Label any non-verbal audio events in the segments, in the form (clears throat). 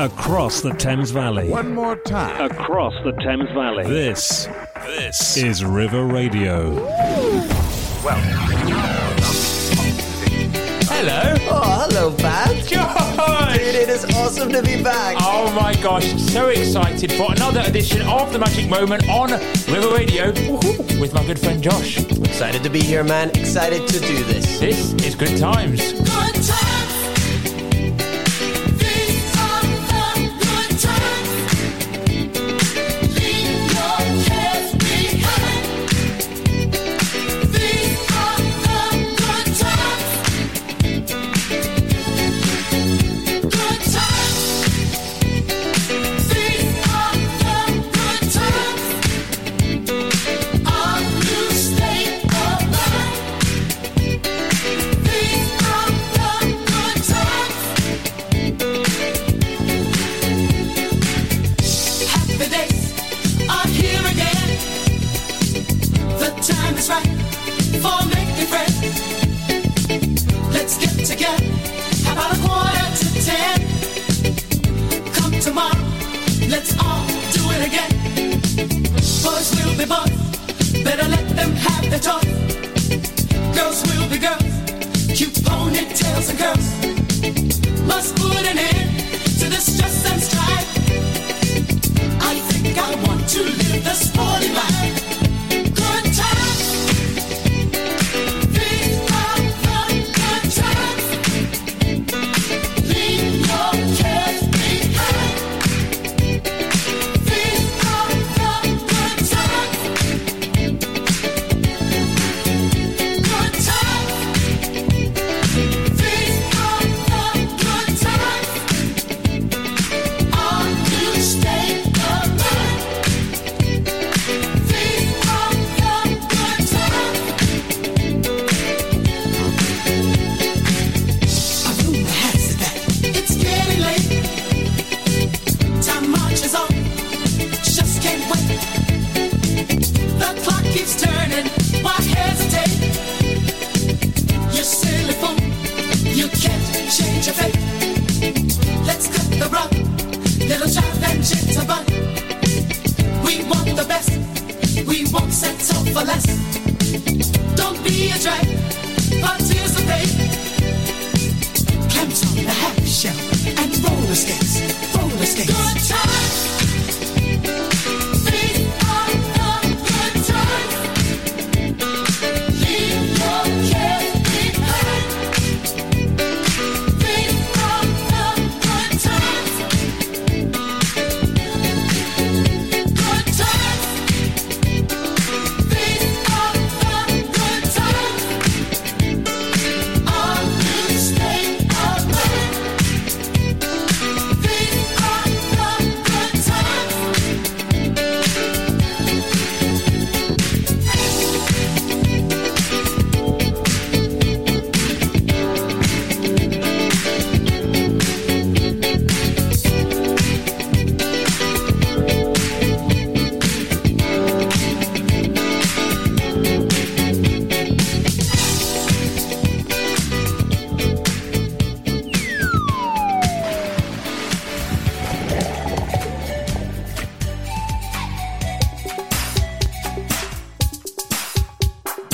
across the Thames Valley. One more time. Across the Thames Valley. This, this is River Radio. Well. Hello. Oh, hello, Pat. Josh. Dude, it is awesome to be back. Oh my gosh, so excited for another edition of The Magic Moment on River Radio with my good friend Josh. Excited to be here, man. Excited to do this. This is Good Times. Good times.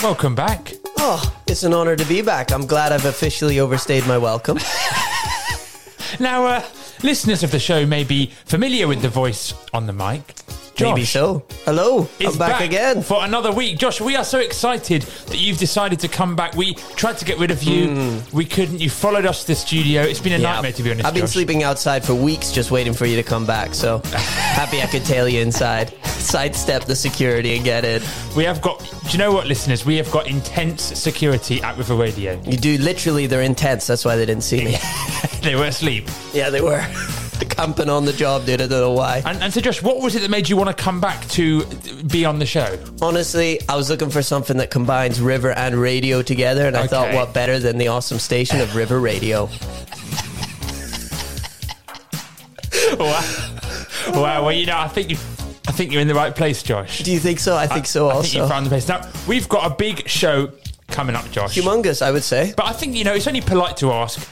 Welcome back. Oh, it's an honor to be back. I'm glad I've officially overstayed my welcome. (laughs) Now, uh, listeners of the show may be familiar with the voice on the mic. Josh Maybe so. Hello, is I'm back, again. for another week. Josh, we are so excited that you've decided to come back. We tried to get rid of you. Hmm. We couldn't. You followed us to the studio. It's been a. Yeah. nightmare, to be honest. I've been Josh. sleeping outside for weeks just waiting for you to come back. So (laughs) happy I could tail you inside, sidestep the security and get in. We have got. Do you know what, listeners? We have got intense security at River Radio. You do literally, they're intense. That's why they didn't see me. (laughs) they were asleep. yeah, they were. (laughs) Camping on the job, dude. I don't know why. And, and so, Josh, what was it that made you want to come back to be on the show? Honestly, I was looking for something that combines river and radio together, and I thought, what better than the awesome station of River Radio? (laughs) wow. wow. Well, you know, I think you. I think you're in the right place, Josh. Do you think so? I think so. I also, think you found the place. Now we've got a big show coming up, Josh. humongous. I would say. But I think you know it's only polite to ask,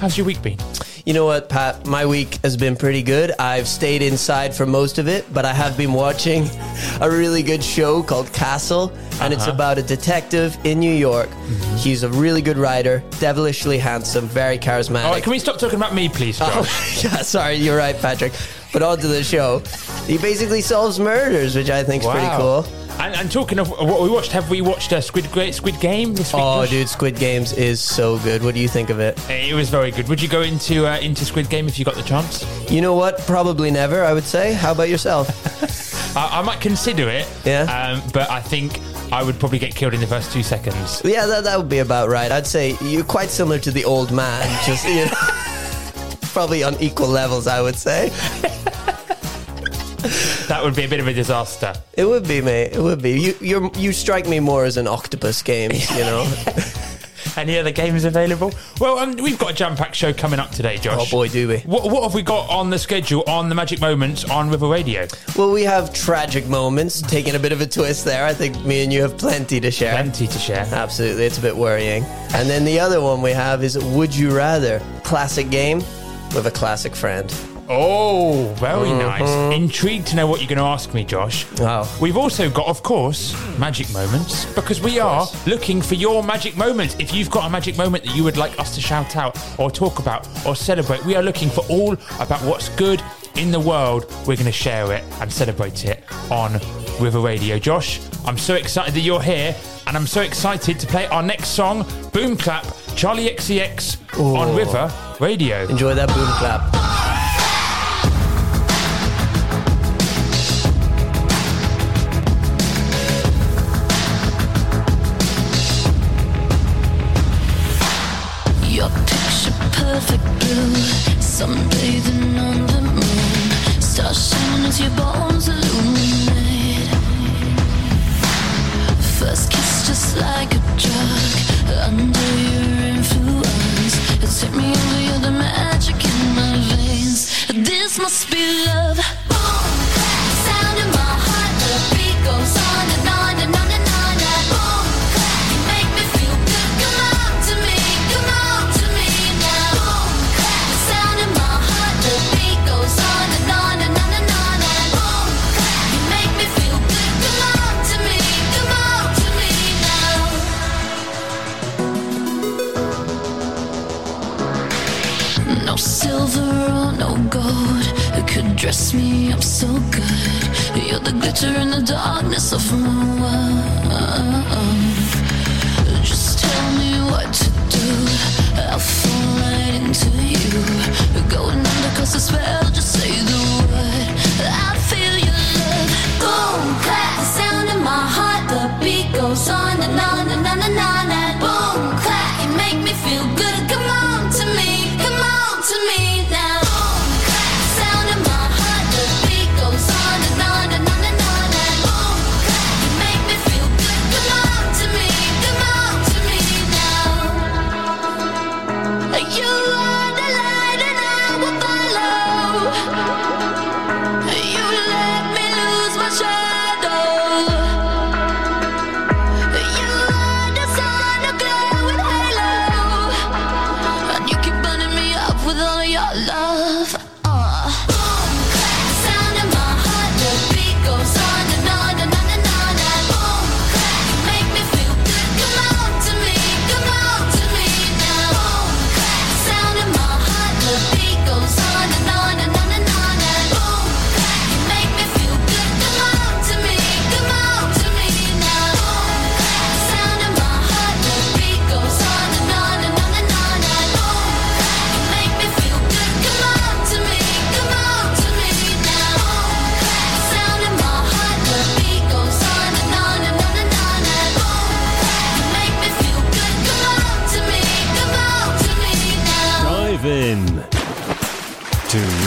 "How's your week been?" You know what, Pat? My week has been pretty good. I've stayed inside for most of it, but I have been watching (laughs) a really good show called Castle, and it's Uh-huh. about a detective in New York. Mm-hmm. He's a really good writer, devilishly handsome, very charismatic. All right, can we stop talking about me, please, Josh? Oh, (laughs) yeah, sorry, you're right, Patrick. But on to the show. He basically solves murders, which I think is pretty cool. And, and talking of what we watched, have we watched uh, Squid Great Squid Game this week? Oh, Josh? dude, Squid Games is so good. What do you think of it? It was very good. Would you go into uh, into Squid Game if you got the chance? You know what? Probably never, I would say. How about yourself? (laughs) I, I might consider it. Yeah. Um, but I think I would probably get killed in the first two seconds. yeah, that, that would be about right. I'd say you're quite similar to the old man, just, you know, (laughs) probably on equal levels, I would say. (laughs) That would be a bit of a disaster. It would be, mate. It would be. You you you strike me more as an octopus game, you know? (laughs) Any other games available? Well, um, we've got a jam-packed show coming up today, Josh. oh, boy, do we. What, what have we got on the schedule on the Magic Moments on River Radio? Well, we have tragic moments, taking a bit of a twist there. I think me and you have plenty to share. Plenty to share. Absolutely, it's a bit worrying. And then the other one we have is Would You Rather? Classic game with a classic friend. Oh, very mm-hmm. nice. Intrigued to know what you're going to ask me, Josh. Wow. We've also got, of course, magic moments because we are looking for your magic moment. If you've got a magic moment that you would like us to shout out or talk about or celebrate, we are looking for all about what's good in the world. We're going to share it and celebrate it on River Radio. Josh, I'm so excited that you're here and I'm so excited to play our next song, Boom Clap, Charli XCX on River Radio. Enjoy that boom clap. Perfect blue, sunbathing on the moon, shining as your bones illuminate. First kiss just like a drug, under your influence, it's hit me over, you're the magic in my veins. This must be love.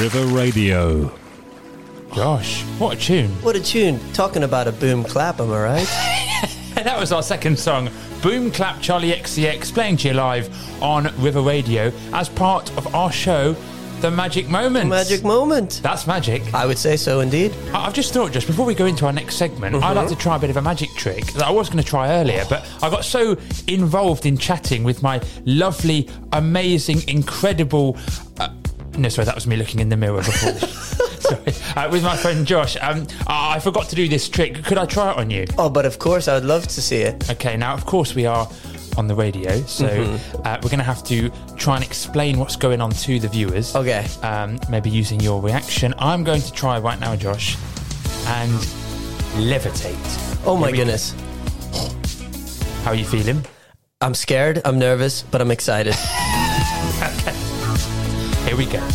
River Radio. Josh, what a tune. What a tune. Talking about a boom clap, am I right? (laughs) that was our second song, Boom Clap Charli XCX, playing to you live on River Radio as part of our show, The Magic Moments. Magic moment. That's magic. I would say so indeed. I- I've just thought, just before we go into our next segment, I'd like to try a bit of a magic trick that I was going to try earlier, but I got so involved in chatting with my lovely, amazing, incredible, uh, No, sorry, that was me looking in the mirror before. (laughs) sorry, uh, with my friend Josh. Um, I forgot to do this trick. Could I try it on you? Oh, but of course, I would love to see it. Okay, now of course we are on the radio, so Mm-hmm. uh, we're going to have to try and explain what's going on to the viewers. Okay. Um, maybe using your reaction. I'm going to try right now, Josh, and levitate. Oh my Here goodness. How are you feeling? I'm scared, I'm nervous, but I'm excited. (laughs) Here we go.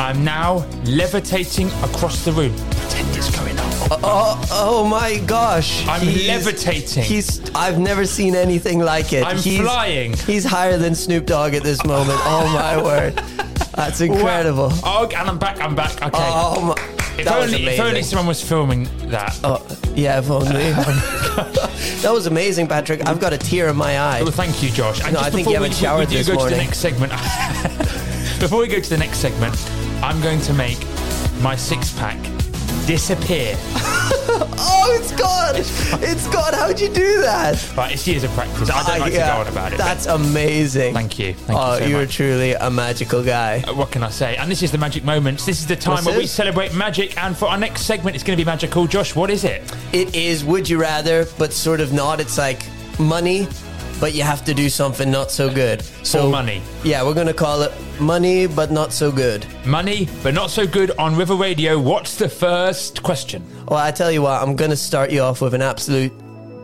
I'm now levitating across the room. Pretend it's going on. oh, oh my gosh. I'm levitating. He's I've never seen anything like it. I'm he's, flying. He's higher than Snoop Dogg at this moment. (laughs) Oh my word. That's incredible. Oh, and I'm back. I'm back. Okay. Oh, oh my if, that was only, if only someone was filming that. Oh, yeah, if only. (laughs) Oh (laughs) that was amazing, Patrick. I've got a tear in my eye. Well, thank you, Josh. And No, I think you haven't showered we this go to the morning. next segment. Before we go to the next segment, I'm going to make my six pack disappear. (laughs) Oh, it's gone! It's gone. How'd you do that? But it's years of practice. I don't like yeah, to go on about it. That's amazing. Thank you. Thank oh, you so you're much. truly a magical guy. Uh, What can I say? And this is the magic moments. This is the time This where we celebrate magic. And for our next segment, it's going to be magical. Josh, what is it? It is Would You Rather, but sort of not. It's like money, but you have to do something not so good. So money. Yeah, we're gonna call it money, but not so good. Money, but not so good on River Radio. What's the first question? Well, I tell you what, I'm gonna start you off with an absolute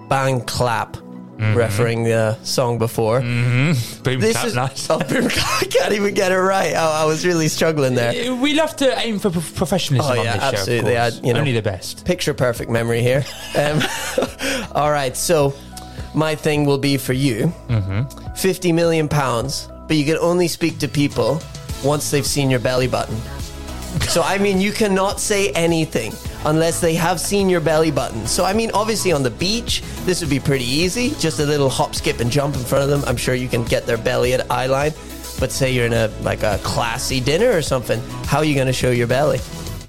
bang clap, Mm-hmm. referring the song before. Boom, This clap, is nice. oh, boom, I can't even get it right. I, I was really struggling there. We love to aim for professionalism Oh, on yeah, this show. absolutely. I- you know. Only the best. Picture perfect memory here. (laughs) Um, (laughs) all right, so my thing will be for you: Mm-hmm. 50 million pounds, but you can only speak to people once they've seen your belly button. So I mean, you cannot say anything unless they have seen your belly button. So I mean, obviously on the beach, this would be pretty easy. Just a little hop, skip, and jump in front of them. I'm sure you can get their belly at eye line. But say you're in a like a classy dinner or something, how are you going to show your belly?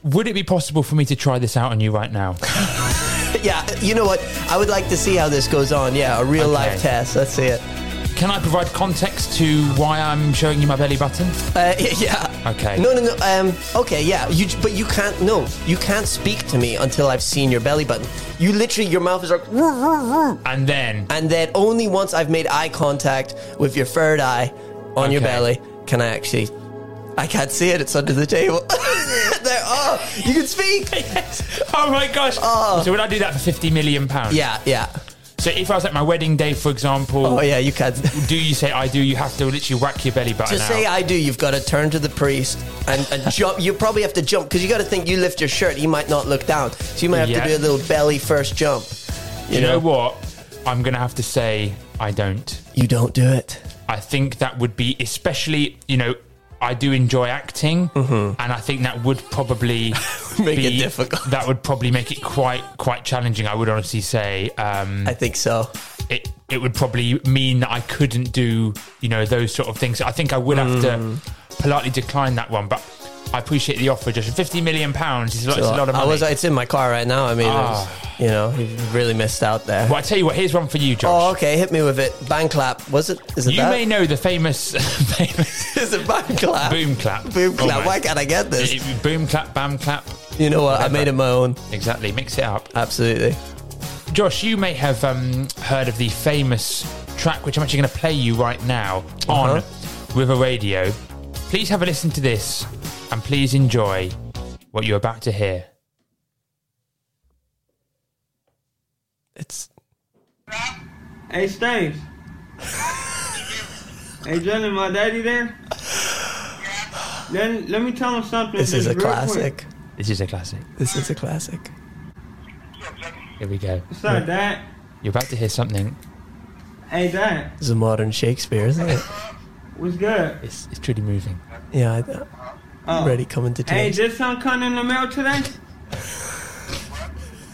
Would it be possible for me to try this out on you right now? (laughs) Yeah, you know what? I would like to see how this goes on. Yeah, a real Okay. life test. Let's see it. Can I provide context to why I'm showing you my belly button? Uh, (laughs) yeah. Okay. No, no, no. Um. Okay. Yeah. You. But you can't. No. You can't speak to me until I've seen your belly button. You literally, your mouth is like, "Roo, roo, roo." And then, and then only once I've made eye contact with your third eye on your belly can I actually. I can't see it. It's under the table. (laughs) there. Oh, you can speak. (laughs) oh my gosh! So would I do that for fifty million pounds? Yeah. Yeah. So if I was at my wedding day, for example, Oh yeah. You can. (laughs) do you say I do? You have to literally whack your belly button To out. say I do, you've got to turn to the priest and, and (laughs) jump. You probably have to jump because you got to think you lift your shirt. He might not look down, so you might have Yeah. to do a little belly first jump. You, you know what? I'm gonna have to say I don't. You don't do it. I think that would be especially, you know, I do enjoy acting, and I think that would probably Mm-hmm. (laughs) Make it be- difficult. That would probably make it quite quite challenging. I would honestly say um, I think so. it it would probably mean that I couldn't do you know those sort of things. I think I would have Mm. to politely decline that one, but. I appreciate the offer, Josh. Fifty million pounds is a lot, it's a lot of I money. was. It's in my car right now. I mean, was- you know, you really missed out there. well, I tell you what. Here's one for you, Josh. Oh, okay. Hit me with it. Bang clap. Was it? Is it you that? may know the famous, (laughs) famous (laughs) Is it bang clap? boom clap. Boom clap. Almost. Why can't I get this? It- boom clap, bam clap. You know what? I made it my own. Exactly. Mix it up. Absolutely. Josh, you may have um, heard of the famous track, which I'm actually going to play you right now on Uh-huh. River Radio. Please have a listen to this and please enjoy what you're about to hear. It's Hey, Staves. hey, Johnny, my daddy there? Then let me tell him something. this is a classic. quick. This is a classic. This is a classic. Here we go. What's up, Dad? You're about to hear something. Hey, Dad. This is a modern Shakespeare, isn't it? What's good? It's, it's truly moving. Yeah. I, Oh. Ready coming to Hey, tears. did sun come in the mail today?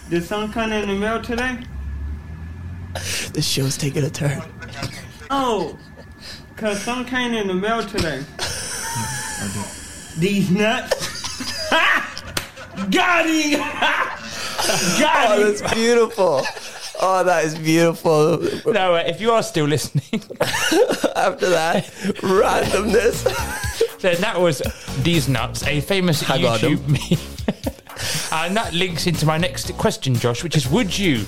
Did sun come in the mail today? This show's taking a turn. Oh, cause some came in the mail today. These nuts. (laughs) Got him. (laughs) Got Oh, him. that's beautiful. Oh, that is beautiful. No, uh, if you are still listening, (laughs) After that, randomness. Then that was These Nuts, a famous I YouTube (laughs) meme. and that links into my next question, Josh, which is would you.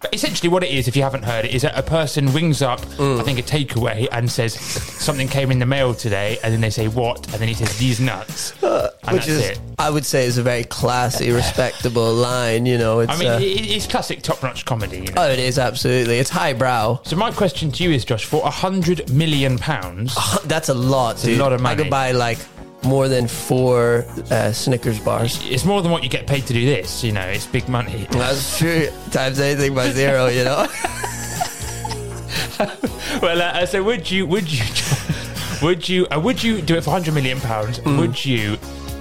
But essentially, what it is, if you haven't heard it, is that a person rings up. I think, a takeaway and says something came in the mail today, and then they say what, and then he says these nuts, and Uh, Which that's is, it. I would say, is a very classy, (laughs) respectable line. You know, it's. I mean, uh, it, it's classic top-notch comedy. You know? oh, it is absolutely. It's highbrow. so my question to you is, Josh, for a hundred million pounds, That's a lot, a dude. lot of I money. could buy like more than four uh, Snickers bars. it's more than what you get paid to do this. You know, it's big money. That's true. Times anything by zero, you know. (laughs) Well, uh, so would you? Would you? (laughs) Would you? Uh, would you do it for hundred million pounds? Mm. Would you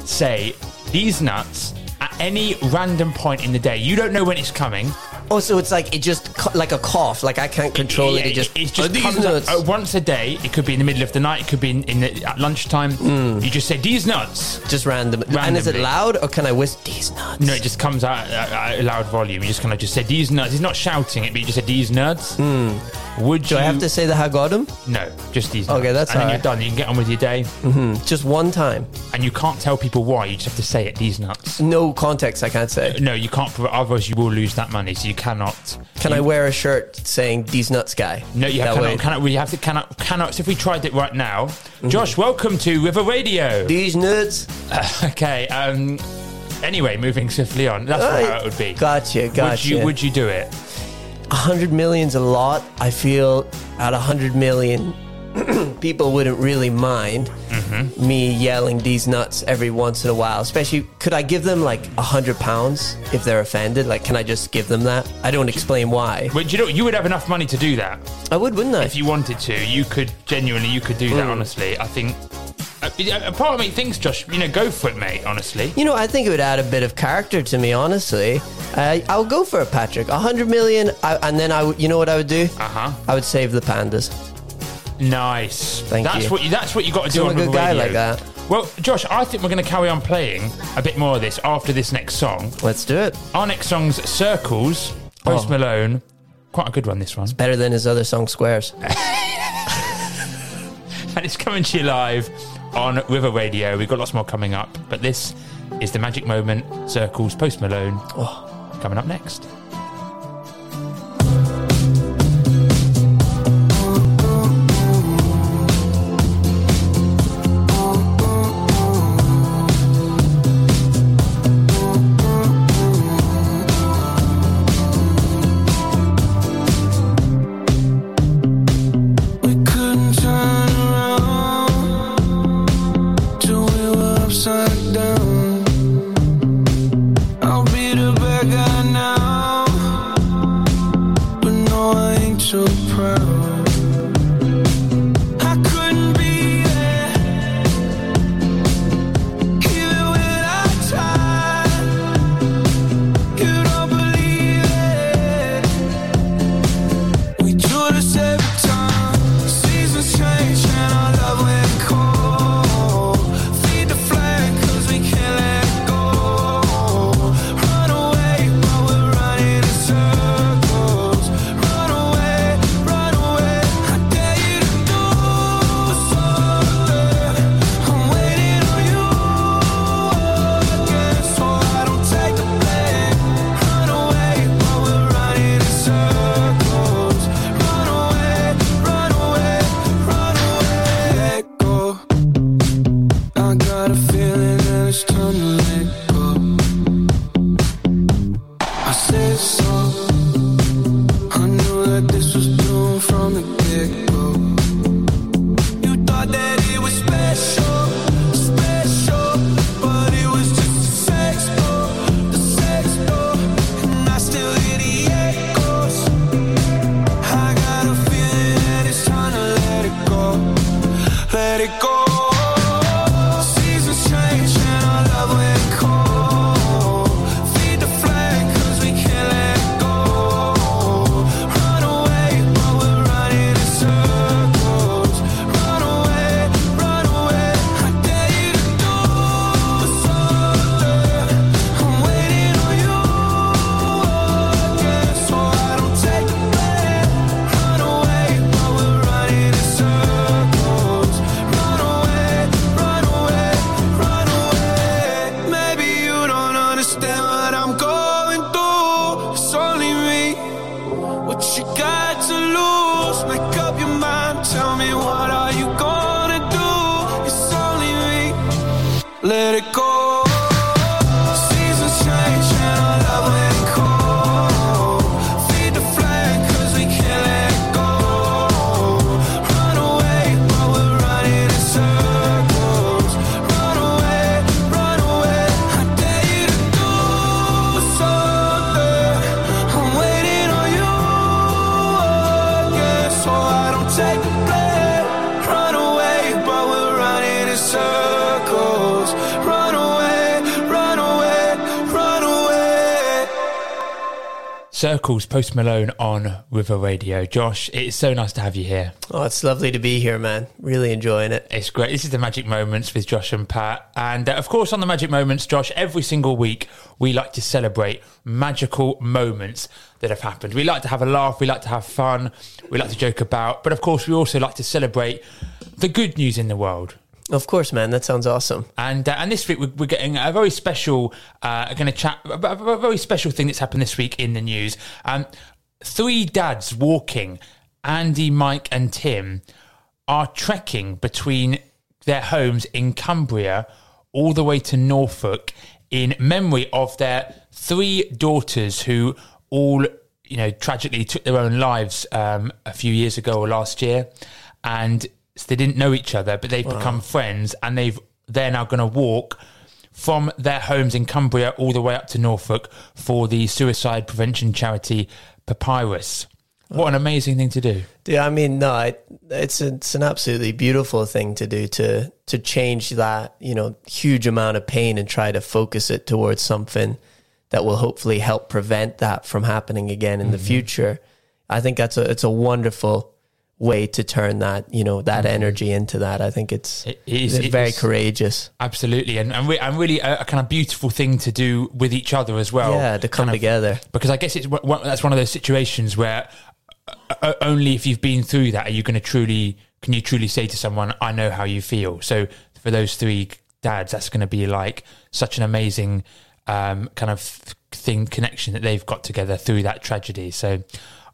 say these nuts at any random point in the day? You don't know when it's coming. Oh, so it's like it just like a cough. Like I can't control it. It just it "Oh, just these comes nuts. uh, once a day. It could be in the middle of the night. It could be in, in the, at lunchtime. Mm. You just say these nuts. just random. And is it randomly. loud or can I whisper these nuts? No, it just comes out at, at a loud volume. You just kind of just say these nuts. He's not shouting it, but you just say these nuts. Mm. Would Do you? I have to say the Hagodam? No, just these. Nuts. Okay, that's and then you're done. You can get on with your day, mm-hmm. Just one time. and you can't tell people why. You just have to say it. These nuts. No context. I can't say. No, you can't. prov- Otherwise, you will lose that money. So you cannot. Can I wear a shirt saying "These nuts guy"? No, you have, way- cannot, cannot. We have to cannot. Cannot. So if we tried it right now, Mm-hmm. Josh, welcome to River Radio. These nuts. (laughs) okay. Um. Anyway, moving swiftly on. That's Aye. how it would be. Gotcha, gotcha. Would you? Would you do it? A hundred million's a lot. I feel at a hundred million, (clears throat) people wouldn't really mind Mm-hmm. me yelling these nuts every once in a while. Especially, could I give them like a hundred pounds if they're offended? Like, can I just give them that? I don't explain why. But you know, you would have enough money to do that I would, wouldn't I? if you wanted to. You could genuinely, you could do Mm. that. Honestly, I think. Uh, a part of me thinks, Josh, you know, go for it, mate. Honestly, You know, I think it would add a bit of character to me, honestly. I I'll go for it, Patrick. A hundred million, I, and then I would, you know what I would do? uh huh. I would save the pandas. Nice. Thank that's you. what you. That's what you got to do I'm a on good River guy Radio. like that. Well, Josh, I think we're going to carry on playing a bit more of this after this next song. Let's do it. Our next song's Circles, Post Oh. Malone. Quite a good one, this one. It's Better than his other song, Squares. (laughs) And it's coming to you live on River Radio. We've got lots more coming up, but this is the magic moment, Circles, Post Malone. Oh. Coming up next. Take the blame. Run away, but we're running in circles. Run away, run away, run away. Circles, Post Malone on River Radio. Josh, it's so nice to have you here. Oh, it's lovely to be here, man. Really enjoying it. It's great. This is the Magic Moments with Josh and Pat. And uh, of course, on the Magic Moments, Josh, every single week we like to celebrate magical moments that have happened. We like to have a laugh, we like to have fun, we like to joke about. But of course, we also like to celebrate the good news in the world. Of course, man. That sounds awesome. And uh, and this week we're, we're getting a very special. Uh, going to chat about a very special thing that's happened this week in the news. Um, three dads walking, Andy, Mike, and Tim, are trekking between their homes in Cumbria all the way to Norfolk in memory of their three daughters who all you know tragically took their own lives um, a few years ago or last year, and so they didn't know each other, but they've become friends, and they've they're now going to walk from their homes in Cumbria all the way up to Norfolk for the suicide prevention charity Papyrus. What an amazing thing to do! Yeah, I mean, no, I, it's it's an absolutely beautiful thing to do to to change that you know huge amount of pain and try to focus it towards something that will hopefully help prevent that from happening again in the future. I think that's a it's a wonderful way to turn that you know that energy into that. I think it's It is- it's it very is- courageous. Absolutely, and and, re- and really a, a kind of beautiful thing to do with each other as well. yeah, to come Kind of- together. because I guess it's one- that's one of those situations where uh, uh, only if you've been through that are you going to truly can you truly say to someone I know how you feel. So for those three dads, that's going to be like such an amazing um, kind of thing connection that they've got together through that tragedy. So.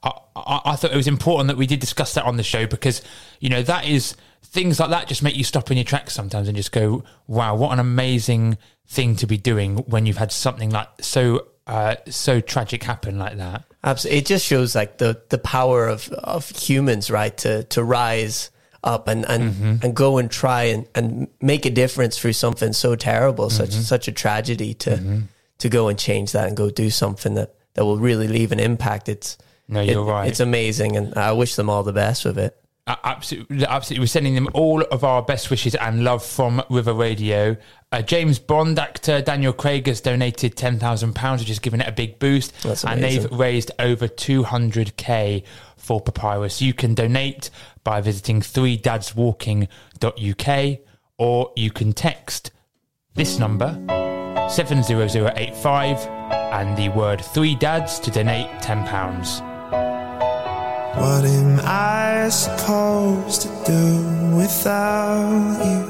I, I, I thought it was important that we did discuss that on the show because you know that is things like that just make you stop in your tracks sometimes and just go, "Wow, what an amazing thing to be doing when you've had something like so uh, so tragic happen like that." Absolutely, it just shows like the the power of of humans, right? To to rise up and and and go and try and and make a difference through something so terrible, such such a tragedy. To to go and change that and go do something that that will really leave an impact. It's No, you're it- right. It's amazing, and I wish them all the best with it. Uh, absolutely, absolutely. We're sending them all of our best wishes and love from River Radio. Uh, James Bond actor Daniel Craig has donated ten thousand pounds, which has given it a big boost, That's and they've raised over two hundred k for Papyrus. You can donate by visiting 3dadswalking.uk or you can text this number 70085 and the word three dads to donate ten pounds. What am I supposed to do without you?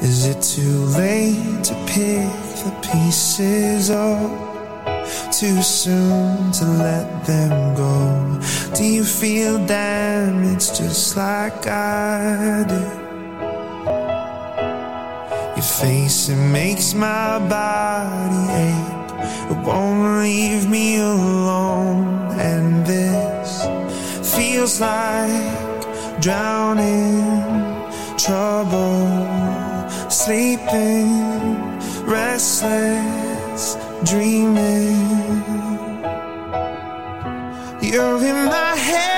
Is it too late to pick the pieces up? Too soon to let them go? Do you feel damaged just like I do? Your face, it makes my body ache. It won't leave me alone. And this feels like drowning, trouble, sleeping, restless, dreaming. You're in my head,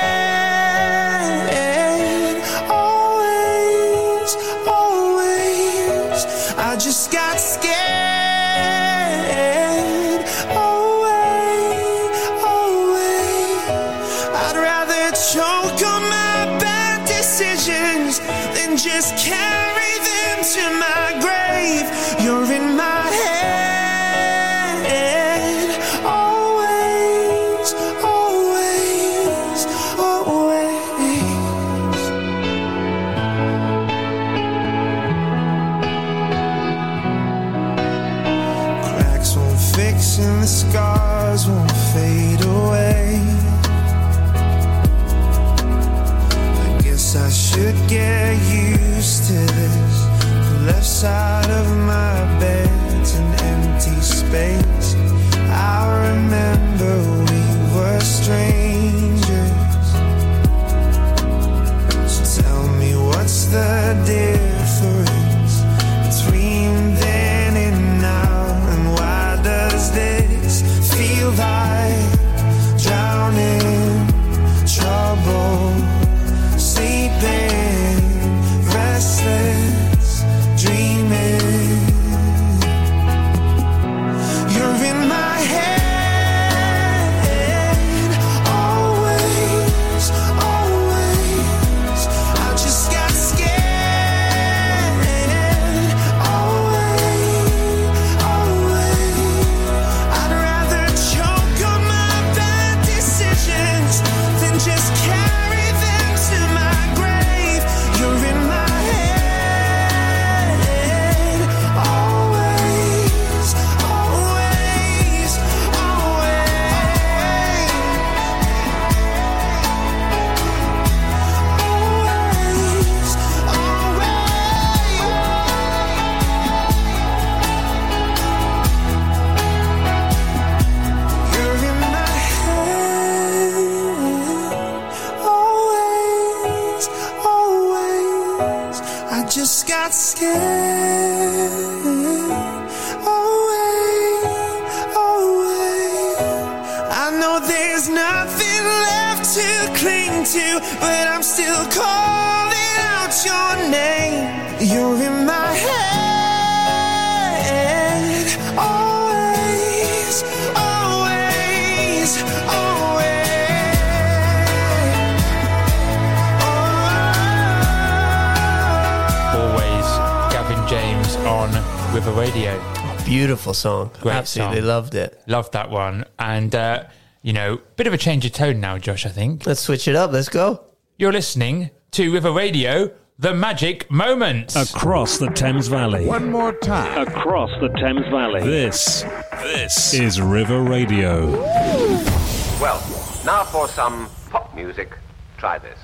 Beautiful song. Great Absolutely song. loved it. Loved that one. And, uh, you know, bit of a change of tone now, Josh, I think. Let's switch it up. Let's go. You're listening to River Radio, The Magic Moments. Across the Thames Valley. One more time. Across the Thames Valley. This, this is River Radio. Well, now for some pop music. Try this.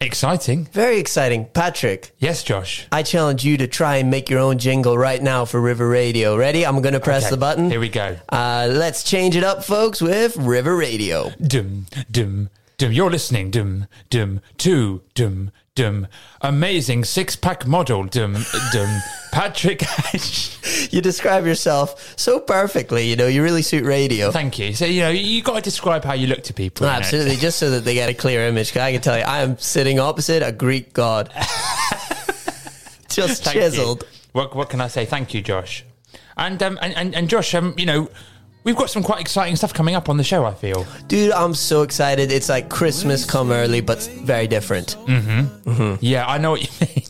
Exciting. Very exciting. Patrick, Yes, Josh. I challenge you to try and make your own jingle right now for River Radio. Ready? I'm going to press Okay, the button. Here we go. Uh, let's change it up, folks, with River Radio. Dum, dum, dum. You're listening. Dum, dum, to, dum, dum. Amazing six pack model. Dum, dum. (laughs) Patrick. You describe yourself so perfectly. You know, you really suit radio. Thank you. So, you know, you got to describe how you look to people. you know. Absolutely, just so that they get a clear image. 'Cause I can tell you, I am sitting opposite a Greek god. (laughs) just Thank you. chiseled. What, what can I say? Thank you, Josh. And, um, and, and, and Josh, um, you know, we've got some quite exciting stuff coming up on the show, I feel. Dude, I'm so excited. It's like Christmas come early, but very different. Yeah, I know what you (laughs) mean.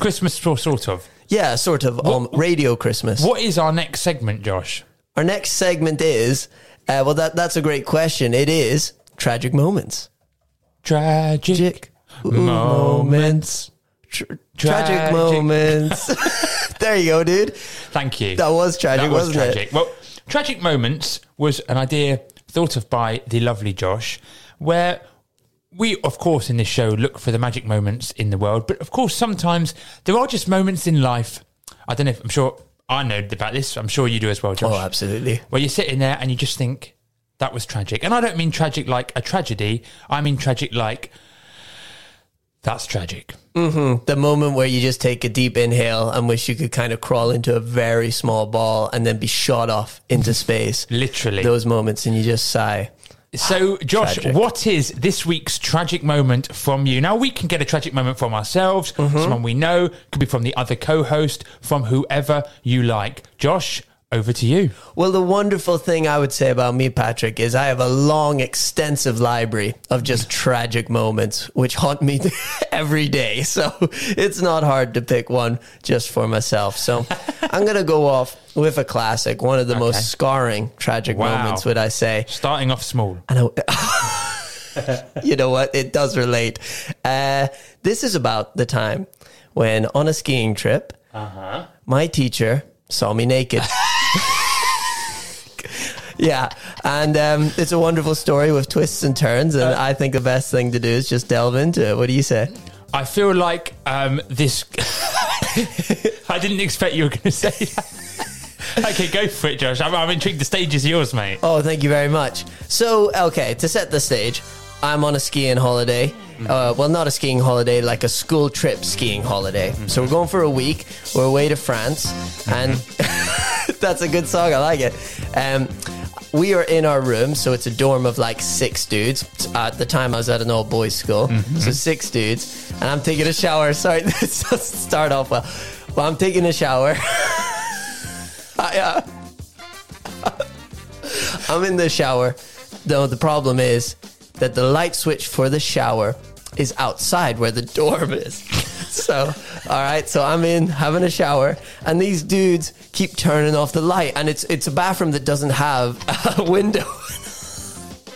Christmas for sort of. Yeah, sort of um, radio Christmas. What is our next segment, Josh? Our next segment is, uh, well, that that's a great question. It is tragic moments. Tragic, Tragic moments. Tr- tragic Tragic. moments. (laughs) there you go, dude. Thank you. That was tragic, That was wasn't it? tragic. Well, tragic moments was an idea thought of by the lovely Josh, where we, of course, in this show look for the magic moments in the world, but of course, sometimes there are just moments in life. I don't know if I'm sure I know about this. I'm sure you do as well, Josh. Oh, absolutely. where you're sitting there and you just think that was tragic. And I don't mean tragic like a tragedy. I mean tragic like that's tragic. The moment where you just take a deep inhale and wish you could kind of crawl into a very small ball and then be shot off into space. Literally. Those moments, and you just sigh. So, Josh, Tragic. what is this week's tragic moment from you? Now, we can get a tragic moment from ourselves, Mm-hmm. someone we know, could be from the other co host, from whoever you like. Josh, over to you. Well, the wonderful thing I would say about me, Patrick, is I have a long, extensive library of just tragic moments which haunt me (laughs) every day. So it's not hard to pick one just for myself. So (laughs) I'm going to go off with a classic, one of the Okay. most scarring tragic Wow. moments, would I say. Starting off small. I know. (laughs) you know what? It does relate. Uh, this is about the time when, on a skiing trip, my teacher saw me naked. (laughs) yeah, and um, it's a wonderful story with twists and turns. And I think the best thing to do is just delve into it. What do you say? I feel like um, this. (laughs) I didn't expect you were going to say that. (laughs) okay, go for it, Josh. I'm, I'm intrigued. The stage is yours, mate. Oh, thank you very much. So, okay, to set the stage, I'm on a skiing holiday. Uh, well, not a skiing holiday, like a school trip skiing holiday. So we're going for a week. We're away to France, and that's a good song. I like it. Um, we are in our room, so it's a dorm of like six dudes. At the time, I was at an all boys school, so six dudes, and I'm taking a shower. (laughs) Sorry, this doesn't start off well. Well, I'm taking a shower. (laughs) I, uh, (laughs) I'm in the shower. Though the problem is that the light switch for the shower is outside where the dorm is. So, all right, so I'm in having a shower, and these dudes keep turning off the light, and it's it's a bathroom that doesn't have (laughs) a window.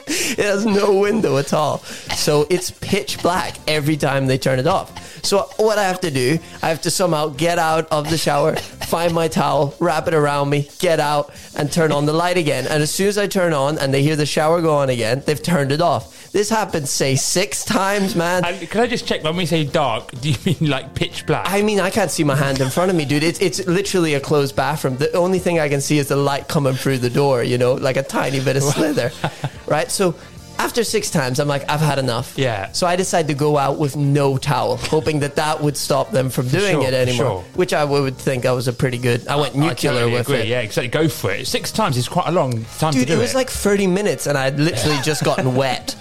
it has no window at all, so it's pitch black every time they turn it off. So what I have to do, I have to somehow get out of the shower, find my towel, wrap it around me, get out, and turn on the light again. And as soon as I turn on and they hear the shower go on again, they've turned it off. This happens, say, six times, man. And can I just check when we say dark, do you mean like pitch black? I mean, I can't see my hand in front of me, dude. It's it's literally a closed bathroom. The only thing I can see is the light coming through the door, you know, like a tiny bit of (laughs) slither. right? So after six times, I'm like, I've had enough. Yeah. So I decided to go out with no towel, hoping that that would stop them from doing Sure, it anymore. sure. Which I would think I was a pretty good. I went I nuclear totally with agree. it. Yeah, exactly. Go for it. Six times is quite a long time to do it Dude, It was like 30 minutes and I'd literally just gotten (laughs) wet.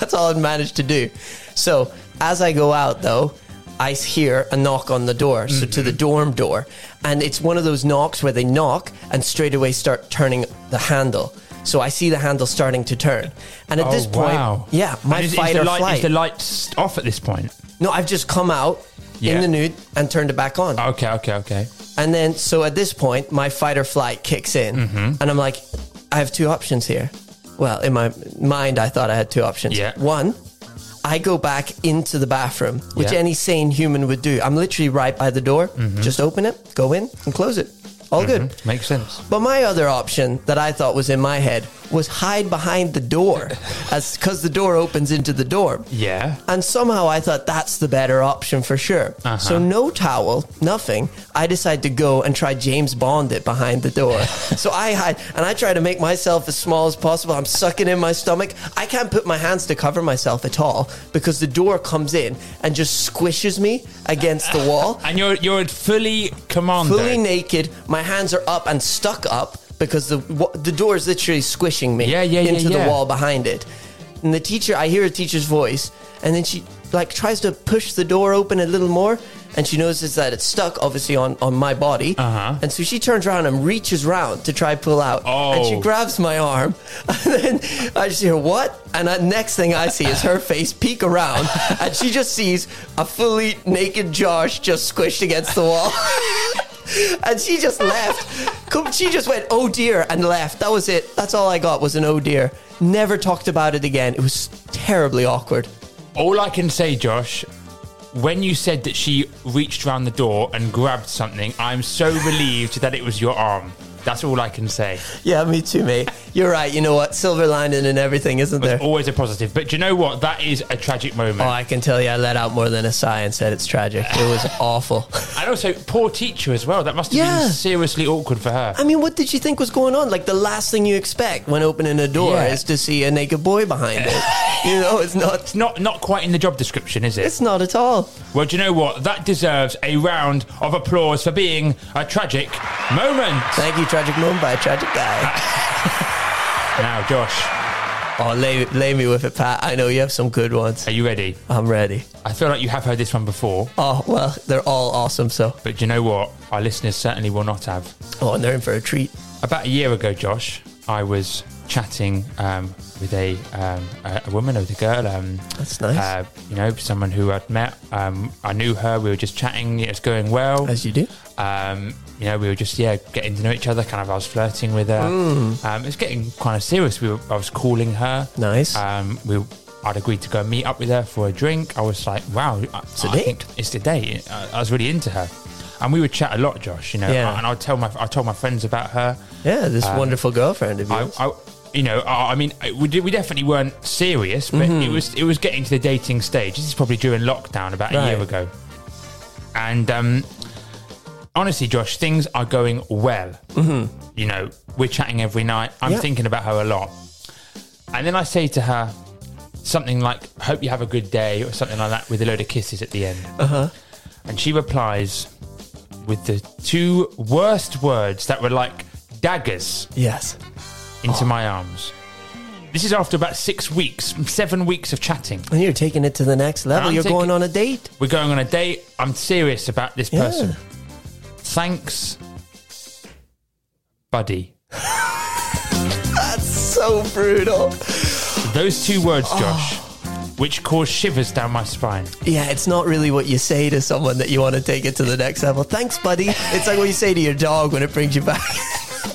That's all I'd managed to do. So as I go out though, I hear a knock on the door, so to Mm-hmm. the dorm door. And it's one of those knocks where they knock and straight away start turning the handle. So I see the handle starting to turn. And at this Oh, point, wow. yeah, my And is, fight the or light, flight. Is the lights off at this point? no, I've just come out Yeah. in the nude and turned it back on. Okay, okay, okay. And then, so at this point, my fight or flight kicks in, Mm-hmm. and I'm like, I have two options here. Well, in my mind, I thought I had two options. Yeah. One, I go back into the bathroom, which Yeah. any sane human would do. I'm literally right by the door. Mm-hmm. Just open it, go in, and close it. All good. Makes sense. But my other option that I thought was in my head was hide behind the door, (laughs) as because the door opens into the dorm. Yeah. And somehow I thought that's the better option for sure. Uh-huh. So no towel, nothing. I decide to go and try James Bond it behind the door. (laughs) so I hide and I try to make myself as small as possible. I'm sucking in my stomach. I can't put my hands to cover myself at all because the door comes in and just squishes me against the wall. (laughs) And you're you're fully commando. Fully naked, my hands are up and stuck up because the the door is literally squishing me Yeah, yeah, into yeah. the wall behind it. And the teacher, I hear a teacher's voice, and then she like tries to push the door open a little more, and she notices that it's stuck, obviously on on my body. Uh-huh. And so she turns around and reaches round to try pull out, oh. and she Oh. grabs my arm, (laughs) and then I just hear what, and the next thing I see is her face peek around, and she just sees a fully naked Josh just squished against the wall. (laughs) (laughs) And she just left. She just went, oh dear, and left. That was it. That's all I got was an oh dear. Never talked about it again. It was terribly awkward. All I can say, Josh, when you said that she reached around the door and grabbed something, I'm so (sighs) relieved that it was your arm. That's all I can say. Yeah, me too, mate. You're right. You know what? Silver lining and everything, isn't there? Always a positive. But do you know what? That is a tragic moment. Oh, I can tell you, I let out more than a sigh and said it's tragic. It was (laughs) awful. and also, poor teacher as well. That must have Yeah. been seriously awkward for her. I mean, what did she think was going on? Like the last thing you expect when opening a door Yeah. is to see a naked boy behind it. (laughs) You know, it's not. It's not not quite in the job description, is it? It's not at all. Well, do you know what? That deserves a round of applause for being a tragic moment. Thank you, tragic moment by a tragic guy. (laughs) Now, Josh, Oh, lay, lay me with it, Pat. I know you have some good ones. are you ready? I'm ready. I feel like you have heard this one before, Oh, well, they're all awesome, so. but do you know what? Our listeners certainly will not have. Oh, and they're in for a treat. About a year ago, Josh, I was chatting um, with a, um, a a woman, with a girl. Um, That's nice. Uh, you know, someone who I'd met. Um, I knew her. We were just chatting. It was going well. As you do. Um, you know, we were just yeah getting to know each other. Kind of, I was flirting with her. Mm. Um, it was getting kind of serious. We were, I was calling her. Nice. Um, we, I'd agreed to go meet up with her for a drink. I was like, wow, it's a I date? think it's the date. I, I was really into her, and we would chat a lot, Josh. You know, Yeah. and I'd tell my I told my friends about her. yeah, this Um, wonderful girlfriend of I, yours. I you know, I, I mean, we, did, we definitely weren't serious, but Mm-hmm. it was it was getting to the dating stage. This is probably during lockdown about a year ago, and um, honestly, Josh, things are going well. Mm-hmm. You know, we're chatting every night. I'm Yeah. thinking about her a lot. And then I say to her something like, Hope you have a good day, or something like that, with a load of kisses at the end. Uh Uh-huh. huh. And she replies with the two worst words that were like daggers Yes. Into my arms. This is after about six weeks, seven weeks of chatting. And you're taking it to the next level. I'm you're taking- going on a date. We're going on a date. I'm serious about this Yeah. person. Thanks, buddy. (laughs) That's so brutal. Those two words, Oh. Josh, which cause shivers down my spine. Yeah, it's not really what you say to someone that you want to take it to the next level. Thanks, buddy. It's like what you say to your dog when it brings you back. (laughs)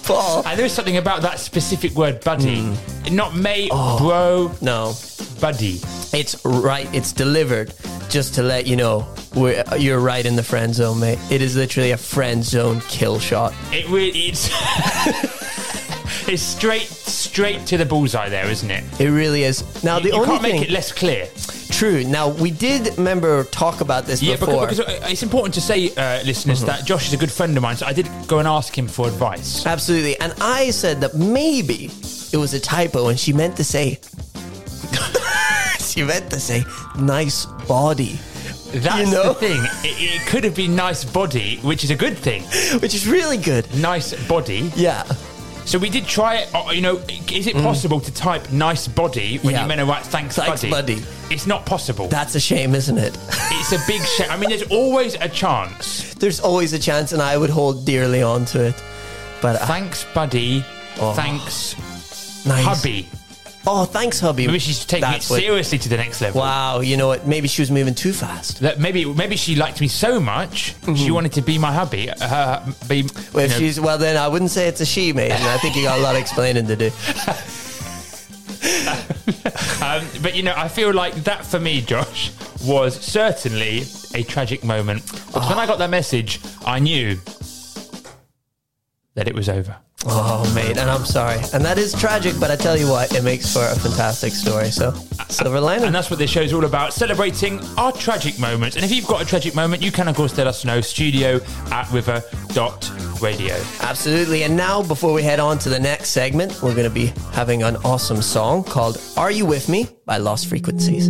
Paul. And there's something about that specific word, buddy. Hmm. Not mate, Oh. bro, No, buddy. it's right. It's delivered just to let you know we're, you're right in the friend zone, mate. It is literally a friend zone kill shot. It really, it's, (laughs) it's straight, straight to the bullseye there, isn't it? It really is. Now, the you only can't thing. make it less clear. True. Now, we did remember talk about this Yeah, before. because, because it's important to say, uh, listeners, Mm-hmm. that Josh is a good friend of mine, so I did go and ask him for advice. Absolutely. And I said that maybe it was a typo and she meant to say, (laughs) she meant to say, nice body, That's You know? the thing. It, it could have been nice body, which is a good thing. (laughs) which is really good. Nice body. Yeah. So we did try it. uh, You know, is it possible to type "nice body" when Mm. Yeah. you meant to write "thanks, Thanks, buddy"? It's not possible. That's a shame, isn't it? (laughs) it's a big shame. I mean, there's always a chance. There's always a chance, and I would hold dearly on to it. But uh, Thanks, buddy. Oh. Thanks, nice. hubby. Oh, thanks, hubby. Maybe she's taking That's it what- seriously to the next level. Wow, you know what? Maybe she was moving too fast. That maybe maybe she liked me so much she wanted to be my hubby. Uh, be, Mm-hmm. Well, if know, she's well, then I wouldn't say it's a she, mate. And I think you got a lot of explaining to do. (laughs) Um, but you know, I feel like that for me, Josh, was certainly a tragic moment. Because when I got that message, I knew that it was over. Oh, mate, and I'm sorry. And that is tragic, but I tell you what, it makes for a fantastic story. So, silver uh, lining. And that's what this show's all about, celebrating our tragic moments. And if you've got a tragic moment, you can, of course, let us know. Studio at river.radio. Absolutely. And now, before we head on to the next segment, we're going to be having an awesome song called Are You With Me by Lost Frequencies.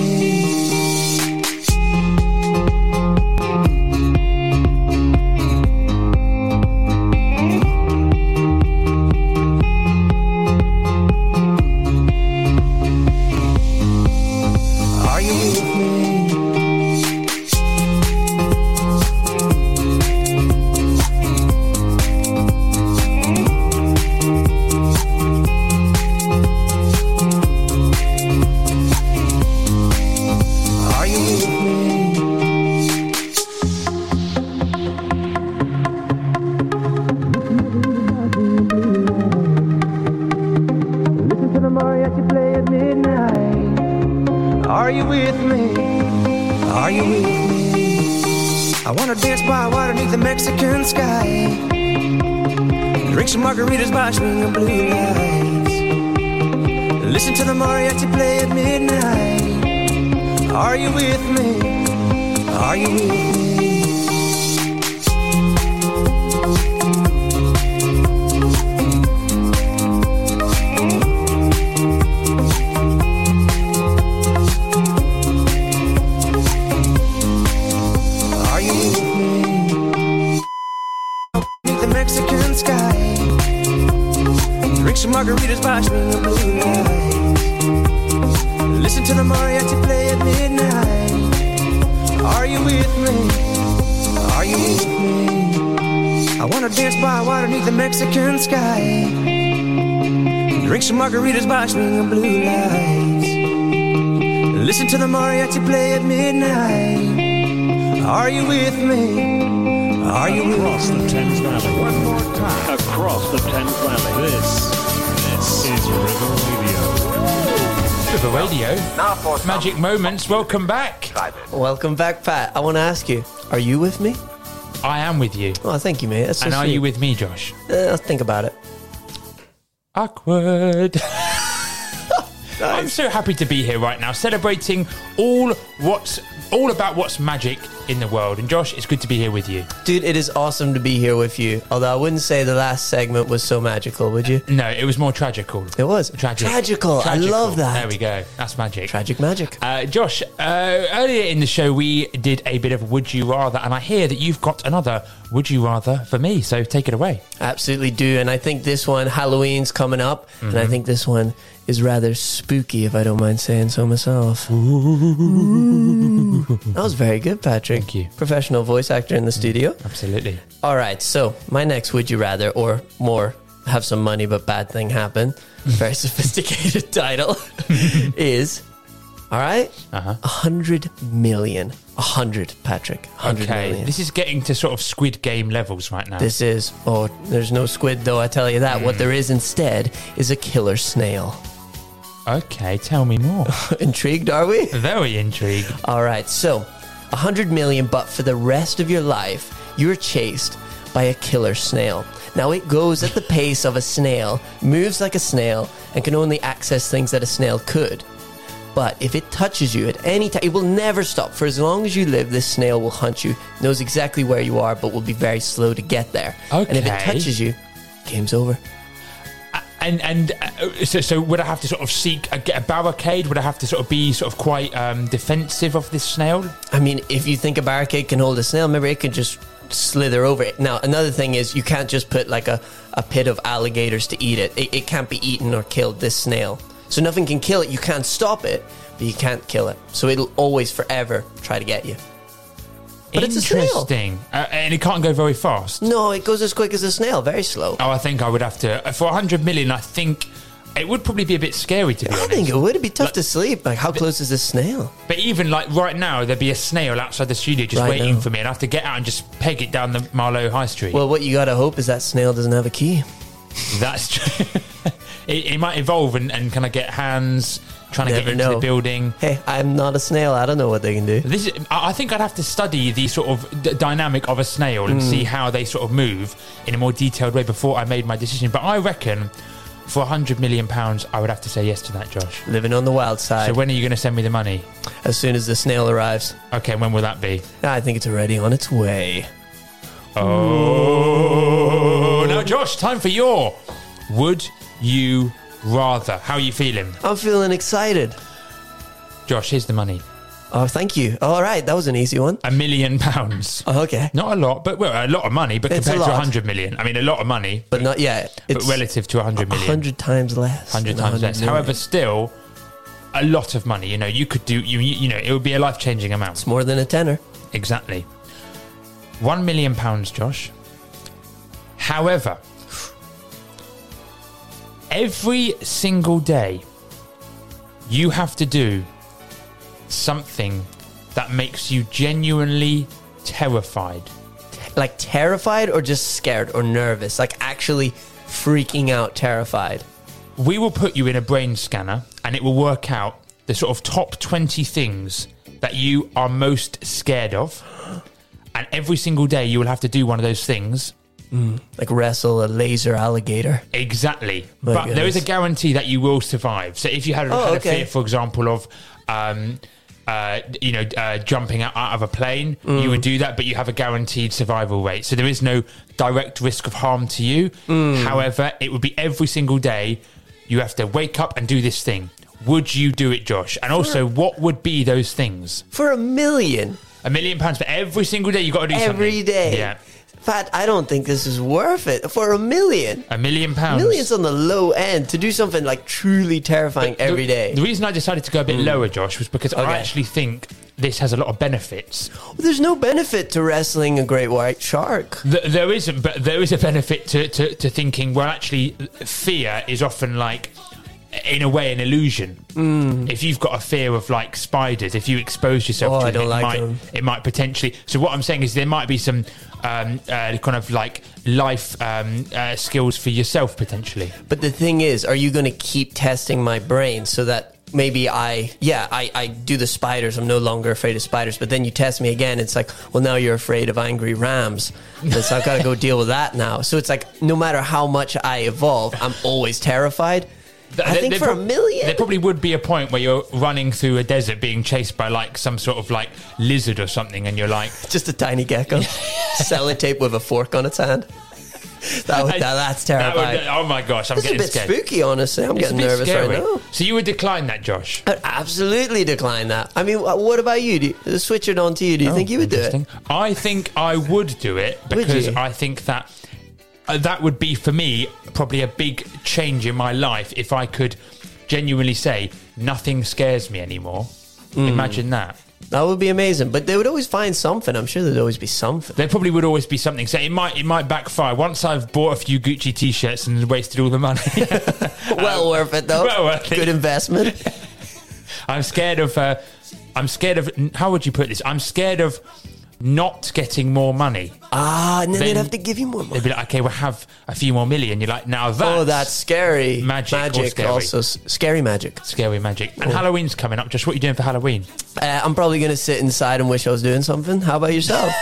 By swinging blue lights. Listen to the mariachi play at midnight. Are you with me? Are you with me? Margaritas by swinging blue lights. Listen to the mariachi play at midnight. Are you with me? Are you with Across the me? Thames Valley. One more time. Across the Thames Valley. This, this is River Radio. River Radio. Now for some Magic Moments, welcome back. Welcome back, Pat. I want to ask you, are you with me? I am with you. Oh, thank you, mate. That's so and are sweet. you with me, Josh? Uh, let's think about it. Awkward. (laughs) I'm so happy to be here right now, celebrating all what's all about what's magic in the world. And Josh, it's good to be here with you. Dude, it is awesome to be here with you. Although I wouldn't say the last segment was so magical, would you? No, it was more tragical. It was. Tragic. Tragical. I love that. There we go. That's magic. Tragic magic. Uh, Josh, uh, earlier in the show, we did a bit of Would You Rather, and I hear that you've got another Would You Rather for me, so take it away. Absolutely do. And I think this one, Halloween's coming up, and Mm-hmm. I think this one is rather spooky, if I don't mind saying so myself. That was very good, Patrick. Thank you. Professional voice actor in the studio. Absolutely. All right, so my next would you rather, or more, have some money but bad thing happen, (laughs) very sophisticated (laughs) title, (laughs) is all right, Uh-huh. a hundred million, a hundred, Patrick, hundred Okay, million. this is getting to sort of Squid Game levels right now. This is, oh, there's no squid though, I tell you that. Mm. What there is instead is a killer snail. Okay, tell me more. (laughs) Intrigued, are we? Very intrigued. All right, so a hundred million, but for the rest of your life, you're chased by a killer snail. Now it goes at the pace of a snail, moves like a snail, and can only access things that a snail could. But if it touches you at any time, it will never stop. For as long as you live, this snail will hunt you, knows exactly where you are, but will be very slow to get there. Okay. And if it touches you, game's over. And and uh, so, so would I have to sort of seek a, get a barricade? Would I have to sort of be sort of quite um, defensive of this snail? I mean, if you think a barricade can hold a snail, maybe it could just slither over it. Now, another thing is you can't just put like a, a pit of alligators to eat it. it. It can't be eaten or killed, this snail. So nothing can kill it. You can't stop it, but you can't kill it. So it'll always, forever try to get you. But it's a snail. Interesting. Uh, and it can't go very fast. No, it goes as quick as a snail, very slow. Oh, I think I would have to uh, for 100 million. I think it would probably be a bit scary to be I honest. think it would. It'd be tough to sleep. Like, how close is this snail? But even like right now, there'd be a snail outside the studio just Right waiting now. for me, and I have to get out and just peg it down the Marlow High Street. Well, what you gotta hope is that snail doesn't have a key. That's (laughs) true. it, it might evolve and, and kind of get hands trying to Never get into know. the building. Hey, I'm not a snail. I don't know what they can do. This is, I I think I'd have to study the sort of d- dynamic of a snail and Hmm. see how they sort of move in a more detailed way before I made my decision. But I reckon for 100 million pounds, I would have to say yes to that, Josh. Living on the wild side. So when are you going to send me the money? as soon as the snail arrives. Okay, when will that be? I think it's already on its way. Oh, now Josh, time for your would you rather? How are you feeling, I'm feeling excited. Josh? Here's the money: Oh, thank you. All right, that was an easy one. a million pounds. Oh, okay, Not a lot, but well, a lot of money. But It's a compared to lot. 100 million, I mean, a lot of money, but not yet. but It's relative to 100 a million. hundred times less. 100 than times 100 less. million. However, still a lot of money. You know, you could do you you you know, it would be a life changing amount. it's more than a tenner. Exactly. 1 million pounds, Josh. However, every single day you have to do something that makes you genuinely terrified. Like terrified or just scared or nervous? Like actually freaking out, terrified. we will put you in a brain scanner and it will work out the sort of top 20 things that you are most scared of. (gasps) And every single day you will have to do one of those things. Like wrestle a laser alligator. Exactly. My but there is a guarantee that you will survive. So if you had, Oh, had okay. a fear, for example, of. Um, uh, you know, uh, jumping out, out of a plane, Mm. you would do that, but you have a guaranteed survival rate. So there is no direct risk of harm to you. Mm. However, it would be every single day you have to wake up and do this thing. Would you do it, Josh? And also, what would be those things? For a million A million pounds for every single day you've got to do something. every day. Yeah. Pat, I don't think this is worth it. For a million. A million pounds. Millions on the low end to do something like truly terrifying The- every day. The reason I decided to go a bit mm. lower, Josh, was because I actually think this has a lot of benefits. There's no benefit to wrestling a great white shark. Th- there isn't, but there is a benefit to, to, to thinking, well, actually, fear is often like, in a way, an illusion. If you've got a fear of like spiders, if you expose yourself. Oh, to it, it like might, them. it might potentially. So, what I'm saying is there might be some um, uh, kind of like life um, uh, skills for yourself potentially. But the thing is, are you going to keep testing my brain so that maybe I, yeah, I, I do the spiders. I'm no longer afraid of spiders. But then you test me again. It's like, well, now you're afraid of angry rams. And so I've got to go (laughs) deal with that now. So it's like, no matter how much I evolve, I'm always terrified. I think for a million. There probably would be a point where you're running through a desert being chased by like some sort of like lizard or something, and you're like, Just a tiny gecko. (laughs) Sellotape with a fork on its hand. That, would- that- that's That would- terrifying. oh my gosh, I'm That's a bit scared. spooky, honestly. I'm It's getting nervous scary. right now. So you would decline that, Josh? I'd absolutely decline that. I mean, what about you? Do you switch it on to you. Do you Oh, think you would do it? I think I would do it because? I think that uh, that would be for me probably a big change in my life if I could genuinely say nothing scares me anymore. Hmm. Imagine that. That would be amazing. But they would always find something. I'm sure there'd always be something. There probably would always be something. So it might it might backfire. Once I've bought a few Gucci t-shirts and wasted all the money, (laughs) well worth it, though. well worth it. Good investment. (laughs) I'm scared of. Uh, I'm scared of. How would you put this? I'm scared of not getting more money. ah, and then, they'd have to give you more money. They'd be like, okay, we'll have a few more million. You're like, now that's oh, that's scary. Magic Magic scary? also. s- Scary magic. scary magic. And Oh. Halloween's coming up. Just what are you doing for Halloween? Uh, I'm probably going to sit inside and wish I was doing something. How about yourself? (laughs)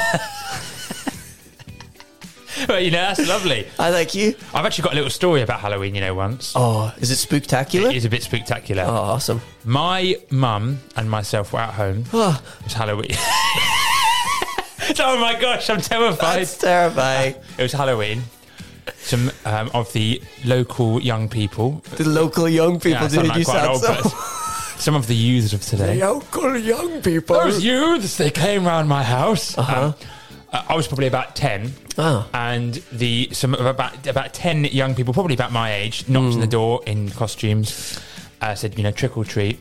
well, you know, that's lovely. I like you. I've actually got a little story about Halloween, you know, once. Oh, is it spooktacular? It is a bit spectacular. Oh, awesome. My mum and myself were at home. Oh, It was Halloween. (laughs) (laughs) oh my gosh, I'm terrified. that's terrifying. It was Halloween. Some um, of the local young people. The local young people, dude. sound like you sound old so. (laughs) Some of the youths of today. The local young people. Those youths, they came round my house. Uh-huh. Um, I was probably about 10. Oh. And the some of about about 10 young people, probably about my age, knocked on the door in costumes, uh, said, you know, trick or treat.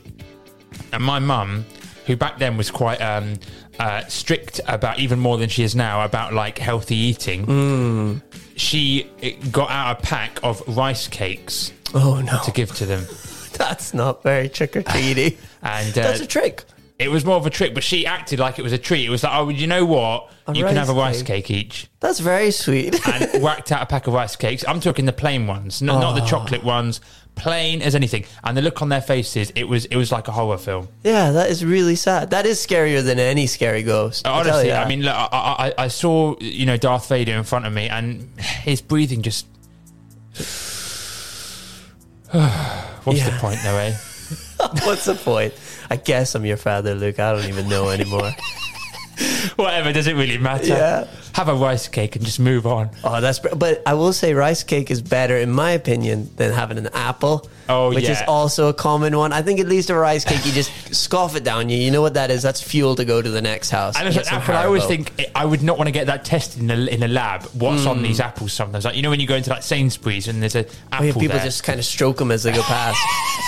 And my mum, who back then was quite um, uh, strict about, even more than she is now, about like healthy eating, she uh, got out a pack of rice cakes Oh, no. to give to them. (laughs) That's not very trick or treaty. (laughs) And uh, That's a trick. it was more of a trick, but she acted like it was a treat. It was like, oh, you know what? A you can have a rice rice cake each. That's very sweet. and (laughs) whacked out a pack of rice cakes. I'm talking the plain ones, no, not the Oh. chocolate ones, plain as anything. And the look on their faces, it was it was like a horror film. yeah, that is really sad. That is scarier than any scary ghost. Honestly, you I mean, look, I, I, I saw you know Darth Vader in front of me, and his breathing just. (sighs) What's the point, though, eh? (laughs) what's the point? I guess I'm your father, Luke. I don't even know anymore. (laughs) (laughs) Whatever, does it really matter? Yeah. Have a rice cake and just move on. Oh, that's. But I will say, rice cake is better, in my opinion, than having an apple. Oh, yeah. which is also a common one. I think at least a rice cake, you just (laughs) scoff it down. You, you know what that is? That's fuel to go to the next house. And Get like apple, I always think I would not want to get that tested in a, in a lab. What's on these apples? Sometimes, like you know, when you go into like Sainsbury's and there's a Oh, apple yeah, people there. just kind of stroke them as they go past.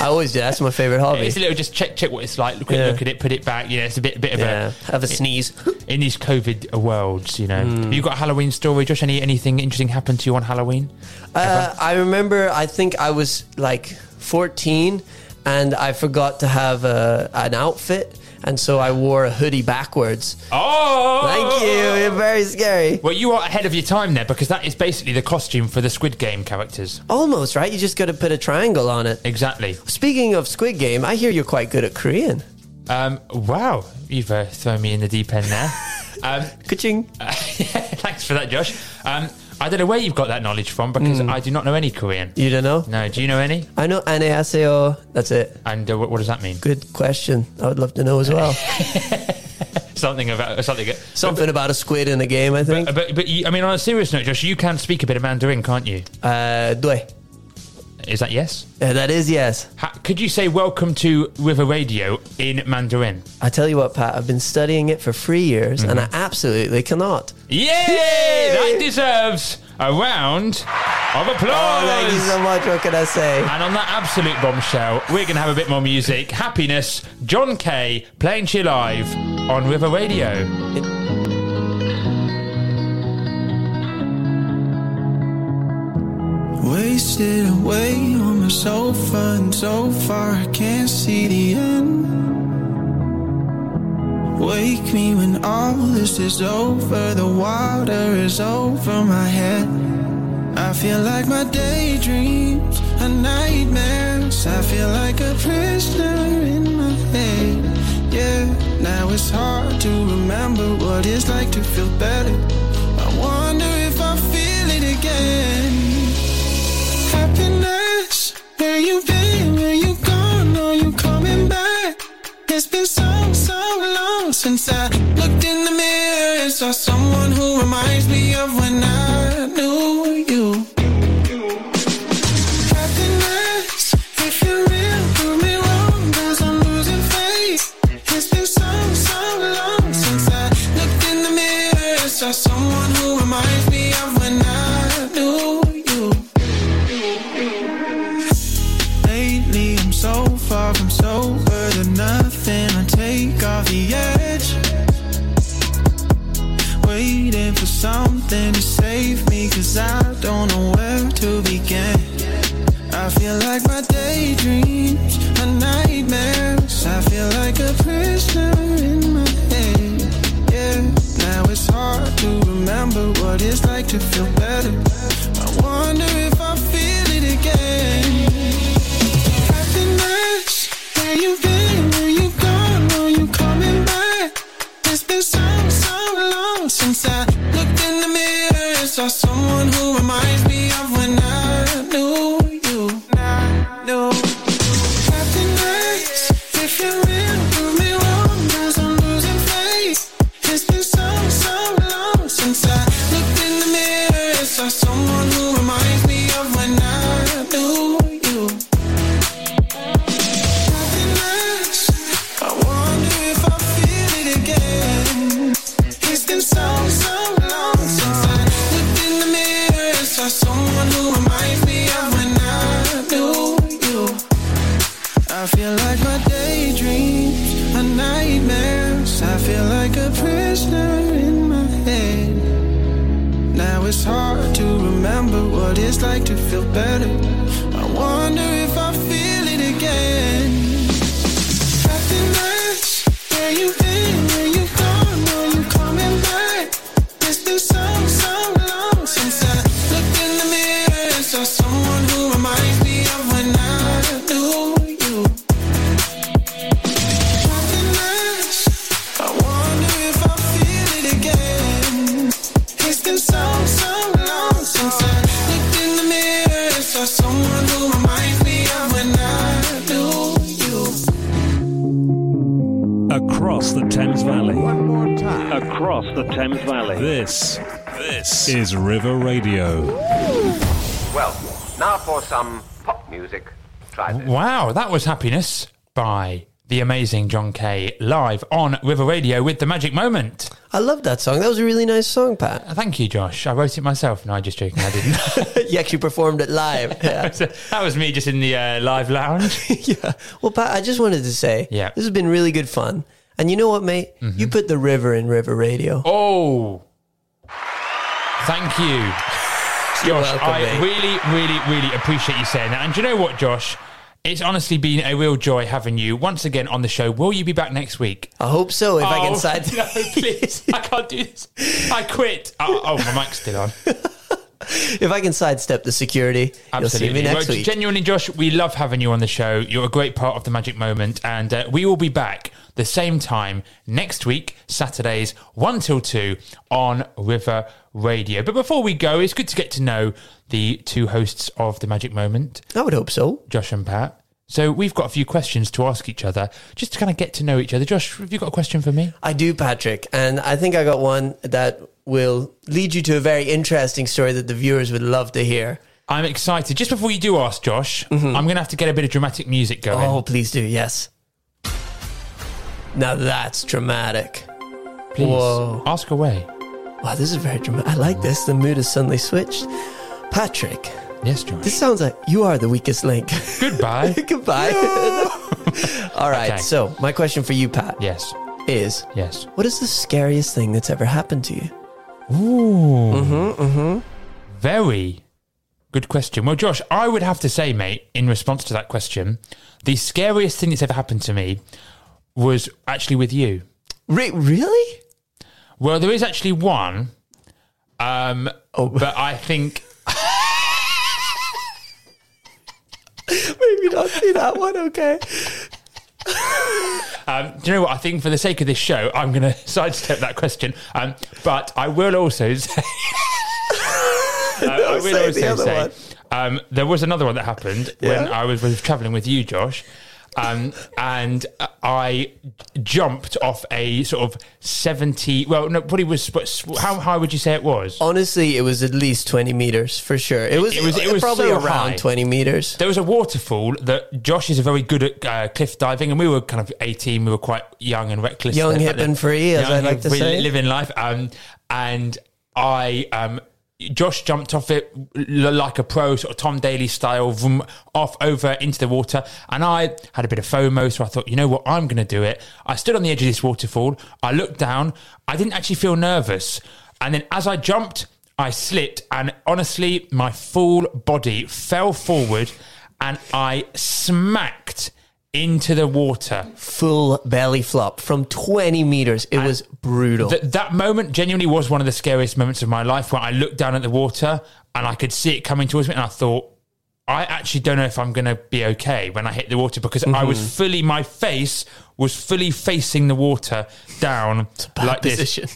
I always do. That's my favorite hobby. It's a little just check check what it's like. Look, Yeah. look at it, put it back. You know, it's a bit bit of yeah, a have a sneeze. in these COVID worlds. You know, Hmm. Have you got a Halloween story, Josh? Any anything interesting happened to you on Halloween? Uh, I remember. I think I was like 14, and I forgot to have a, an outfit, and so I wore a hoodie backwards. Oh, Thank you. You're very scary. Well, you are ahead of your time there because that is basically the costume for the Squid Game characters. Almost right. You just got to put a triangle on it. Exactly. Speaking of Squid Game, I hear you're quite good at Korean. Um, wow, you've uh, thrown me in the deep end there. (laughs) um, Ka-ching. (laughs) thanks for that, Josh. Um, I don't know where you've got that knowledge from because Hmm. I do not know any Korean. You don't know? No, do you know any? I know 안녕하세요. That's it. And uh, what, what does that mean? Good question. I would love to know as well. (laughs) Something about something. (laughs) Something about a squid in a game, I think. But, but, but you, I mean, on a serious note, Josh, you can speak a bit of Mandarin, can't you? Uh, doy. Is that yes? Uh, that is yes. Ha- could you say welcome to River Radio in Mandarin? I tell you what, Pat, I've been studying it for three years and I Mm-hmm. absolutely cannot. Yay! That deserves a round of applause. Oh, thank you so much. What can I say? And on that absolute bombshell, we're going to have a bit more music. Happiness, John Kay playing Chill Live on River Radio. Wasted away on my sofa, and so far I can't see the end. Wake me when all this is over, the water is over my head. I feel like my daydreams are nightmares. I feel like a prisoner in my head. Yeah, now it's hard to remember what it's like to feel better. You been? Where you gone? Are you coming back? It's been so, so long since I looked in the mirror and saw someone who reminds me of when I is River Radio. Well, now for some pop music. Try this. Wow, that was Happiness by the amazing John Kay live on River Radio with the Magic Moment. I love that song. That was a really nice song, Pat. Thank you, Josh. I wrote it myself. No, I'm just joking. I didn't. (laughs) you actually performed it live. (laughs) Yeah. that was me just in the uh, live lounge. (laughs) yeah. Well, Pat, I just wanted to say, Yeah. Mm-hmm. this has been really good fun. And you know what, mate? You put the river in River Radio. Oh, thank you, Josh. welcome, I mate. really, really, really appreciate you saying that. And do you know what, Josh? It's honestly been a real joy having you once again on the show. Will you be back next week? I hope so. If I Oh, can side. (laughs) No, please. I can't do this. I quit. Oh, oh, my mic's still on. (laughs) if I can sidestep the security, you'll see me next Well, week. Genuinely, Josh, we love having you on the show. You're a great part of the magic moment, and uh, we will be back the same time next week, Saturdays, 1 till 2 on River Radio. But before we go, it's good to get to know the two hosts of the magic moment, I would hope so. Josh and Pat. So we've got a few questions to ask each other, just to kind of get to know each other. Josh, have you got a question for me? I do, Patrick. And I think I got one that will lead you to a very interesting story that the viewers would love to hear. I'm excited. Just before you do ask, Josh, mm-hmm. I'm going to have to get a bit of dramatic music going. Oh, please do. Yes. Now that's dramatic. Please Whoa. ask away. Wow, this is very dramatic. I like this. The mood has suddenly switched. Patrick, Yes, Josh. this sounds like you are the weakest link. Goodbye. (laughs) Goodbye. (laughs) All right. Okay. So, my question for you, Pat, yes, is yes. what is the scariest thing that's ever happened to you? Ooh. Mm-hmm, mm-hmm. Very good question. Well, Josh, I would have to say, mate, in response to that question, the scariest thing that's ever happened to me was actually with you. Re- really? Well, there is actually one, um, Oh. but I think (laughs) Maybe not see that one. Okay. (laughs) Um, do you know what? I think for the sake of this show, I'm going (laughs) to sidestep that question. Um, but I will also say, Uh, I will say the also other say um, there was another one that happened when I was, was traveling with you, Josh. Um, and I jumped off a sort of 70. Well, no, what he was. How high would you say it was? Honestly, it was at least 20 meters for sure. It was, It was- it was probably so around high. 20 meters. There was a waterfall that Josh is very good at uh, cliff diving, and we were kind of 18. We were quite young and reckless. Young, hip, and free, as I like to say. living life. Um, and I, um, Josh jumped off it like a pro, sort of Tom Daley style, vroom, off over into the water. And I had a bit of FOMO, so I thought, you know what, I'm going to do it. I stood on the edge of this waterfall. I looked down. I didn't actually feel nervous. And then as I jumped, I slipped, and honestly, my full body fell forward, and I smacked into the water. Full belly flop from 20 meters. It was brutal. Th- that moment genuinely was one of the scariest moments of my life when I looked down at the water and I could see it coming towards me, and I thought, I actually don't know if I'm going to be okay when I hit the water because I was Mhm. fully, my face was fully facing the water down like position.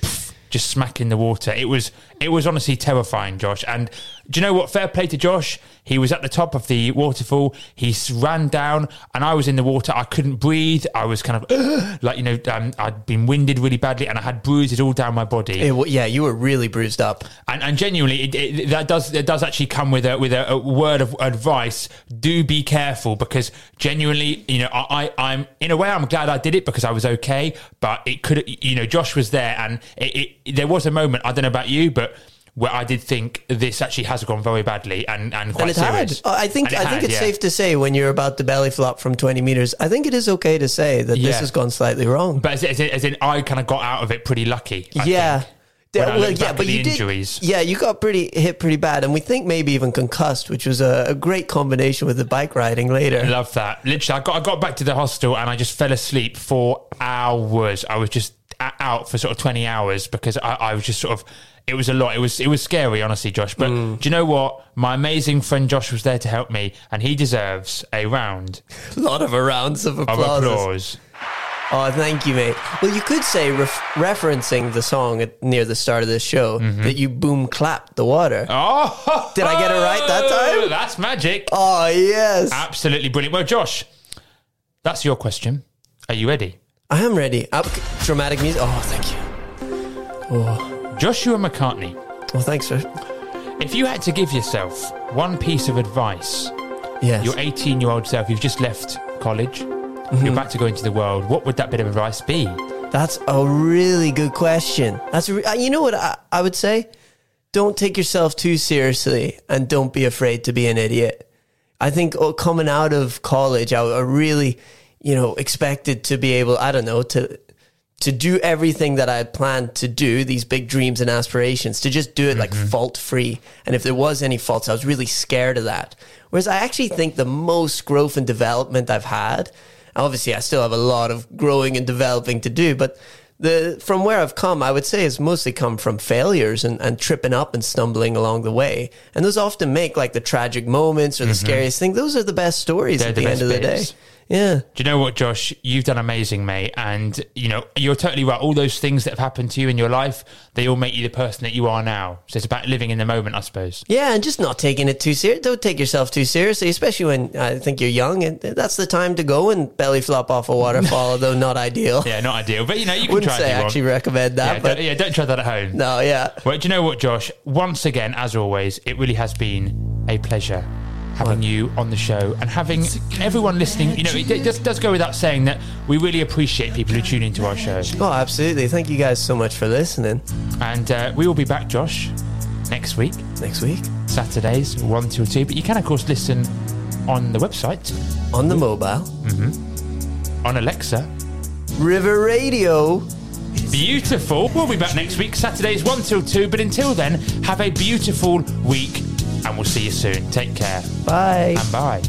this, (laughs) just smacking the water. It was, it was honestly terrifying, Josh. And do you know what? Fair play to Josh. He was at the top of the waterfall. He ran down, and I was in the water. I couldn't breathe. I was kind of (gasps) like you know, um, I'd been winded really badly, and I had bruises all down my body. It yeah, you were really bruised up. And, and genuinely, it, it, that does it does actually come with a with a, a word of advice. Do be careful because genuinely, you know, I, I I'm in a way I'm glad I did it because I was okay. But it could, you know, Josh was there, and it, it, there was a moment I don't know about you, but where I did think this actually has gone very badly and and quite and it had. serious. Uh, I think I think had, it's yeah. safe to say when you're about to belly flop from 20 meters, I think it is okay to say that this has gone slightly wrong. But as, in- as, as in, I kind of got out of it pretty lucky. I yeah. think, I well, yeah, but you injuries. did. Yeah, you got pretty hit pretty bad, and we think maybe even concussed, which was a, a great combination with the bike riding later. I love that. Literally, I got I got back to the hostel and I just fell asleep for hours. I was just out for sort of twenty hours because I, I was just sort of. It was a lot. It was it was scary, honestly, Josh. But Mm. do you know what? My amazing friend Josh was there to help me, and he deserves a round A (laughs) lot of rounds of of applause. applause. Oh, thank you, mate. Well, you could say, ref- referencing the song at, near the start of this show, that you boom clapped the water. Mm-hmm. (laughs) Oh, Did I get it right that time? That's magic. Oh, yes. Absolutely brilliant. Well, Josh, that's your question. Are you ready? I am ready. Up, dramatic music. Oh, thank you. Oh, Joshua McCartney, well, thanks for. if you had to give yourself one piece of advice Yes. your 18 year old self, you've just left college, Mm-hmm. you're about to go into the world, what would that bit of advice be? That's a really good question. That's a re- uh, you know what I, I would say. Don't take yourself too seriously, and don't be afraid to be an idiot. I think oh, coming out of college, I, I really, you know, expected to be able. I don't know to to do everything that I had planned to do. These big dreams and aspirations to just do it like mm-hmm. fault free. And if there was any faults, I was really scared of that. Whereas I actually think the most growth and development I've had obviously I still have a lot of growing and developing to do, but the from where I've come, I would say it's mostly come from failures and, and tripping up and stumbling along the way. And those often make like the tragic moments or the mm-hmm. scariest thing. Those are the best stories They're at the the, end of the day. Yeah. Do you know what, Josh? You've done amazing, mate. And, you know, you're totally right. All those things that have happened to you in your life, they all make you the person that you are now. So it's about living in the moment, I suppose. Yeah, and just not taking it too serious. Don't take yourself too seriously, especially when I think you're young. And that's the time to go and belly flop off a waterfall, (laughs) although not ideal. Yeah, not ideal. But, you know, you can Wouldn't try say I actually recommend that, yeah, but don't, yeah, don't try that at home. no, yeah. Well, do you know what, Josh? Once again, as always, it really has been a pleasure having you on the show and having everyone listening. You know, it, it just does go without saying that we really appreciate people who tune into our show. Oh, absolutely. Thank you guys so much for listening. And uh, we will be back, Josh, next week, Next week Saturdays, 1 till 2. But you can, of course, listen on the website, on the mobile, on Alexa. River Radio. Beautiful. We'll be back next week, Saturdays, 1 till 2. But until then, have a beautiful week and we'll see you soon. Take care Bye. and bye.